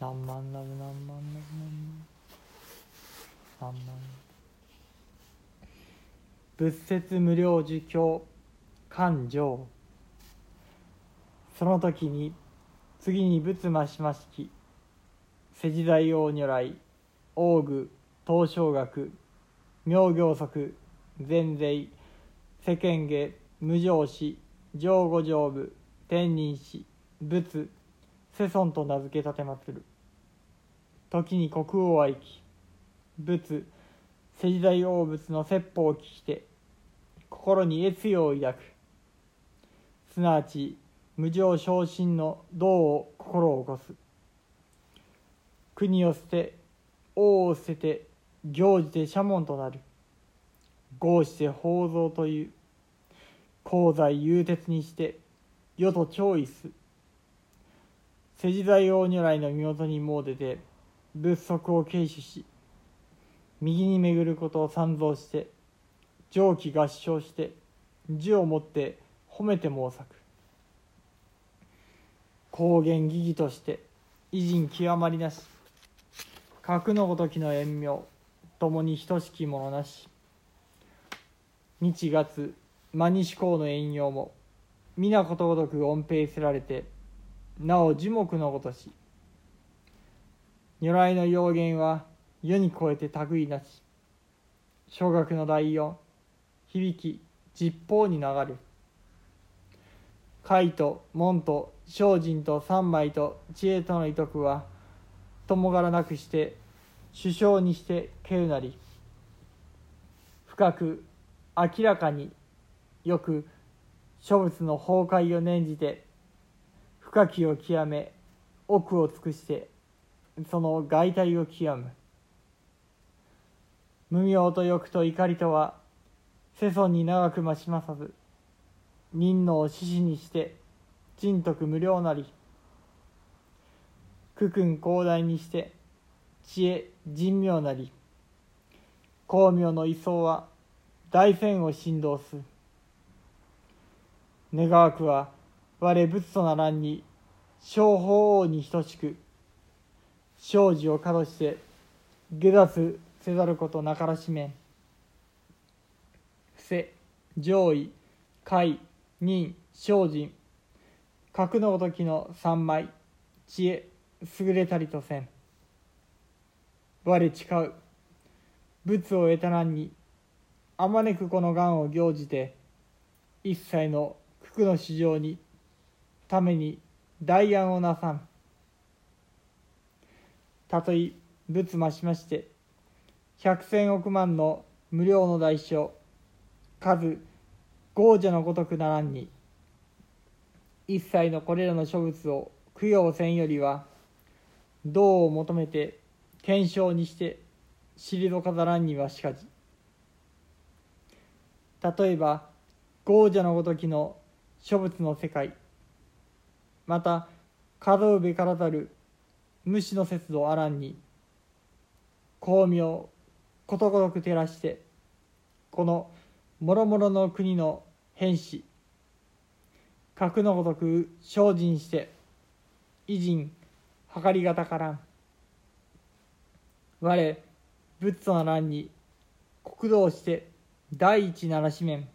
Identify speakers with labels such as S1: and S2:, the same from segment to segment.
S1: 何万ラブ何万ラブ何万何万仏説無料儒教勘定その時に次に仏魔しましき世辞大王如来王具東照学妙行則善税世間下無常死上五上部天人死仏世尊と名付け立てまつる。時に国王は生き仏世時大王仏の説法を聞きて心に悦意を抱く。すなわち無常昇進の道を心を起こす。国を捨て王を捨てて行じて社門となる。合して宝蔵という功罪勇鉄にして世と調意す世辞大王如来の身元に詣でて仏足を軽視し右に巡ることを賛蔵して上気合唱して字をもって褒めて申さく。高原義義として偉人極まりなし。格のごときの遠名共に等しきものなし。日月真西公の遠用も皆ことごとく恩平せられてなお樹木のごとし如来の要言は世に超えて類なし小学の第四響き実法に流る。海と門と精進と三昧と知恵との遺徳は共柄なくして首相にしてけるなり深く明らかによく諸仏の崩壊を念じて深きを極め奥を尽くしてその外体を極む。無明と欲と怒りとは世尊に長く増しまさず任能を獅子にして人徳無料なり苦君広大にして知恵人妙なり光明の位相は大戦を振動す。願わくは我仏とならんに小法王に等しく生児をかどして下脱せざることなからしめ伏せ上位下任精進。格のごときの三枚知恵優れたりとせん。我誓う。仏を得たらんにあまねくこの願を行じて一切の苦の市場にために代案をなさん。たとえ仏ましまして百千億万の無料の代償数豪者のごとくならんに一切のこれらの諸物を供養せんよりは道を求めて検証にして退かざらんにはしかじ。例えば豪者のごときの諸物の世界。また数うべからたる無視の節度あらんに光明ことごとく照らしてこの諸々の国の変死格のごとく精進して偉人計りがたからん。我仏とならんに国道して第一ならしめん。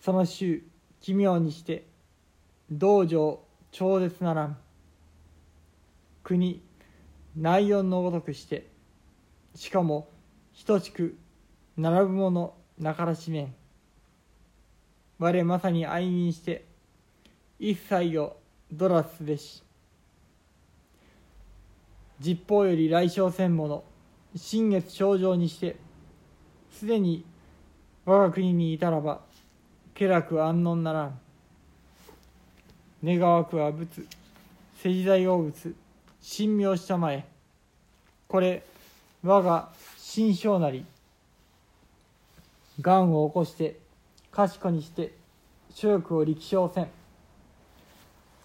S1: その衆奇妙にして道場超絶ならん。国内容のごとくしてしかも等しく並ぶものなからしめん。我まさに愛民して一切をドラスべし。実法より来生せんもの新月症状にしてすでに我が国にいたらば気楽安穏ならん。願わくは仏。世時代応物神妙したまえこれ我が心性なり。願を起こして賢にして諸欲を力小せん。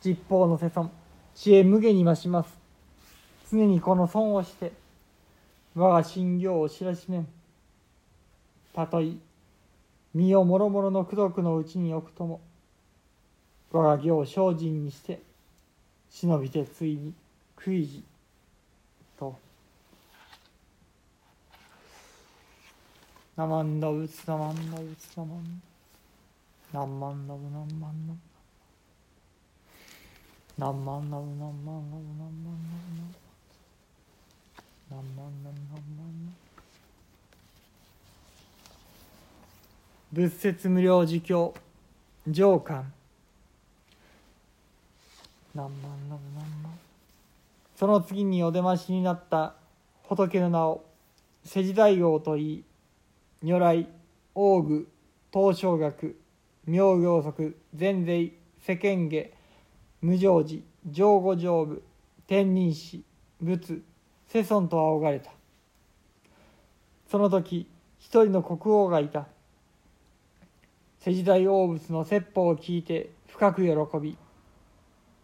S1: 実法の世尊。知恵無下に増します。常にこの損をして我が心行を知らしめん。たとえ身をもろもろの功徳のうちに置くとも。我が行を精進にして忍びてついに悔いじと「なまんだうつなまんだうつなまんだなんまんだうなんまんだうなんまんだうなんまんだうなんまんだうなんまんだうなんまんだうなまんだ仏説無料儒教上巻何万何万その次にお出ましになった仏の名を世時大王といい如来王具東照学妙行則善税世間下無常時上五上部天人師仏世尊と仰がれた。その時一人の国王がいた。世時代王仏の説法を聞いて深く喜び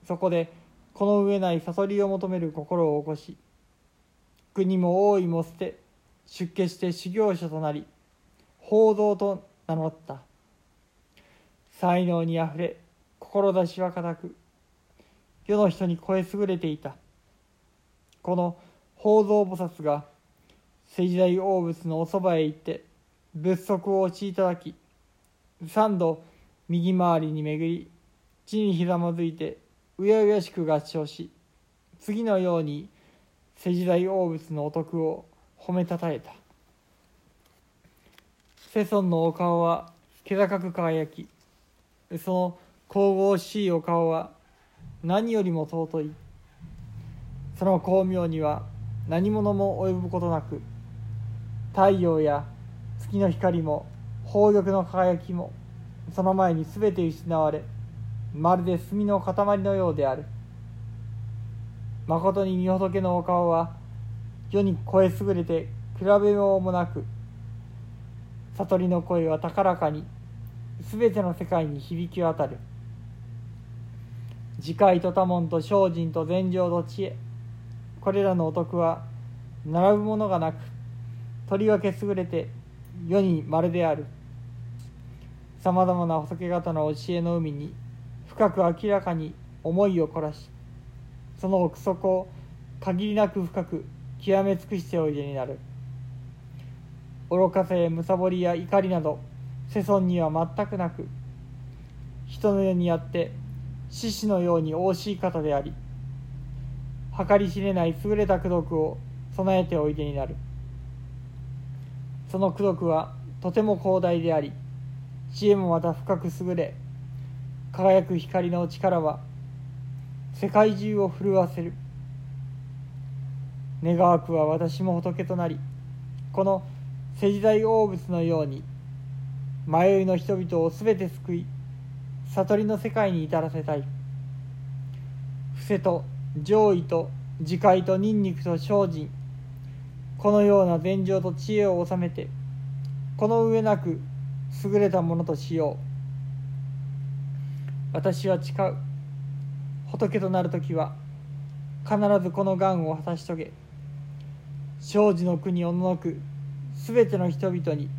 S1: そこでこの上ない悟りを求める心を起こし国も王位も捨て出家して修行者となり報道と名乗った。才能にあふれ志は固く世の人に超え優れていた。この宝蔵菩薩が世時代王仏のおそばへ行って仏足をおちいただき三度右回りに巡り地にひざまずいてうやうやしく合唱し次のように世時代王仏のお徳を褒めたたえた。世尊のお顔は気高く輝きその神々しいお顔は何よりも尊い。その光明には何者も及ぶことなく太陽や月の光も宝玉の輝きもその前に全て失われまるで墨の塊のようである。まことに御仏のお顔は世に超え優れて比べようもなく悟りの声は高らかに全ての世界に響き渡る。自戒と多聞と精進と禅情と知恵これらのお徳は並ぶものがなくとりわけ優れて世に丸である。さまざまな仏方の教えの海に深く明らかに思いを凝らしその奥底を限りなく深く極め尽くしておいでになる。愚かさやむさぼりや怒りなど世尊には全くなく人の世にあって獅子のように惜しい方であり計り知れない優れた功徳を備えておいでになる。その功徳はとても広大であり知恵もまた深く優れ輝く光の力は世界中を震わせる。願わくは私も仏となりこの世時代大仏のように迷いの人々を全て救い悟りの世界に至らせたい。伏せと上位と自戒とニンニクと精進このような禅情と知恵を収めてこの上なく優れたものとしよう。私は誓う仏となる時は必ずこの願を果たし遂げ生児の国をののく全ての人々に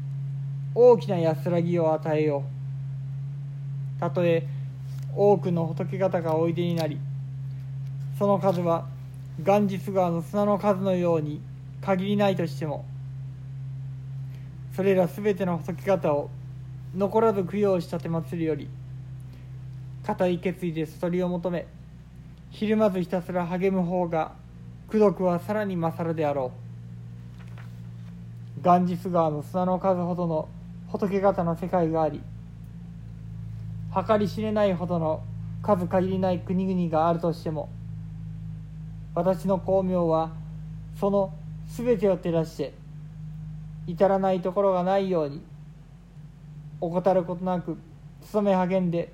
S1: 大きな安らぎを与えよう。たとえ多くの仏方がおいでになりその数はガンジス川の砂の数のように限りないとしてもそれら全ての仏方を残らず供養したて祭るより固い決意で悟りを求めひるまずひたすら励む方が功徳はさらに勝るであろう。ガンジス川の砂の数ほどの仏方の世界があり計り知れないほどの数限りない国々があるとしても私の光明はその全てを照らして至らないところがないように怠ることなく努め励んで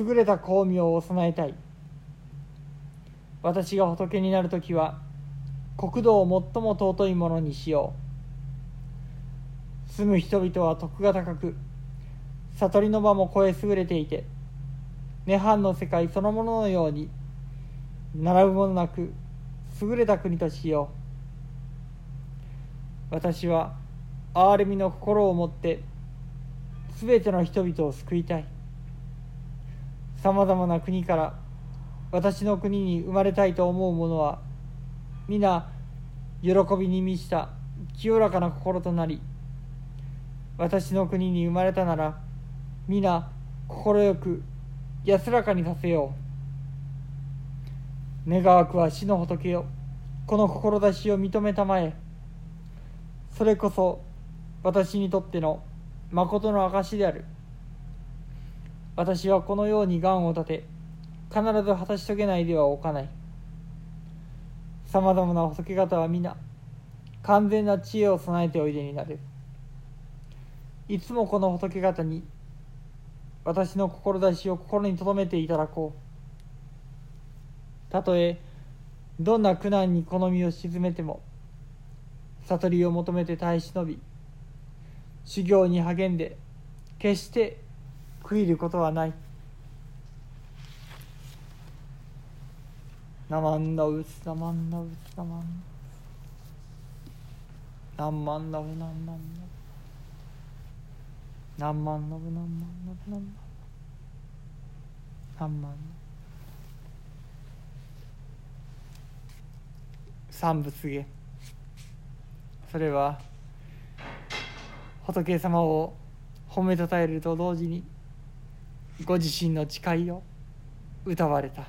S1: 優れた光明を備えたい。私が仏になる時は国土を最も尊いものにしよう。住む人々は徳が高く悟りの場も超え優れていて涅槃の世界そのもののように並ぶものなく優れた国としよう。私は憐れみの心を持ってすべての人々を救いたい。さまざまな国から私の国に生まれたいと思う者は皆喜びに満ちた清らかな心となり私の国に生まれたなら皆快く安らかにさせよう。願わくは死の仏よこの志を認めたまえ。それこそ私にとっての誠の証である。私はこのように願を立て必ず果たし遂げないではおかない。さまざまな仏方は皆完全な知恵を備えておいでになる。いつもこの仏方に私の志を心に留めていただこう。たとえどんな苦難に好みを沈めても悟りを求めて耐え忍び修行に励んで決して悔いることはないナマンダウツナマンダウツナマンナンマンダウナンマンダウナンマンダウナンマンダウナンマンダナンマン三仏芸それは仏様を褒めたたえると同時にご自身の誓いを歌われた。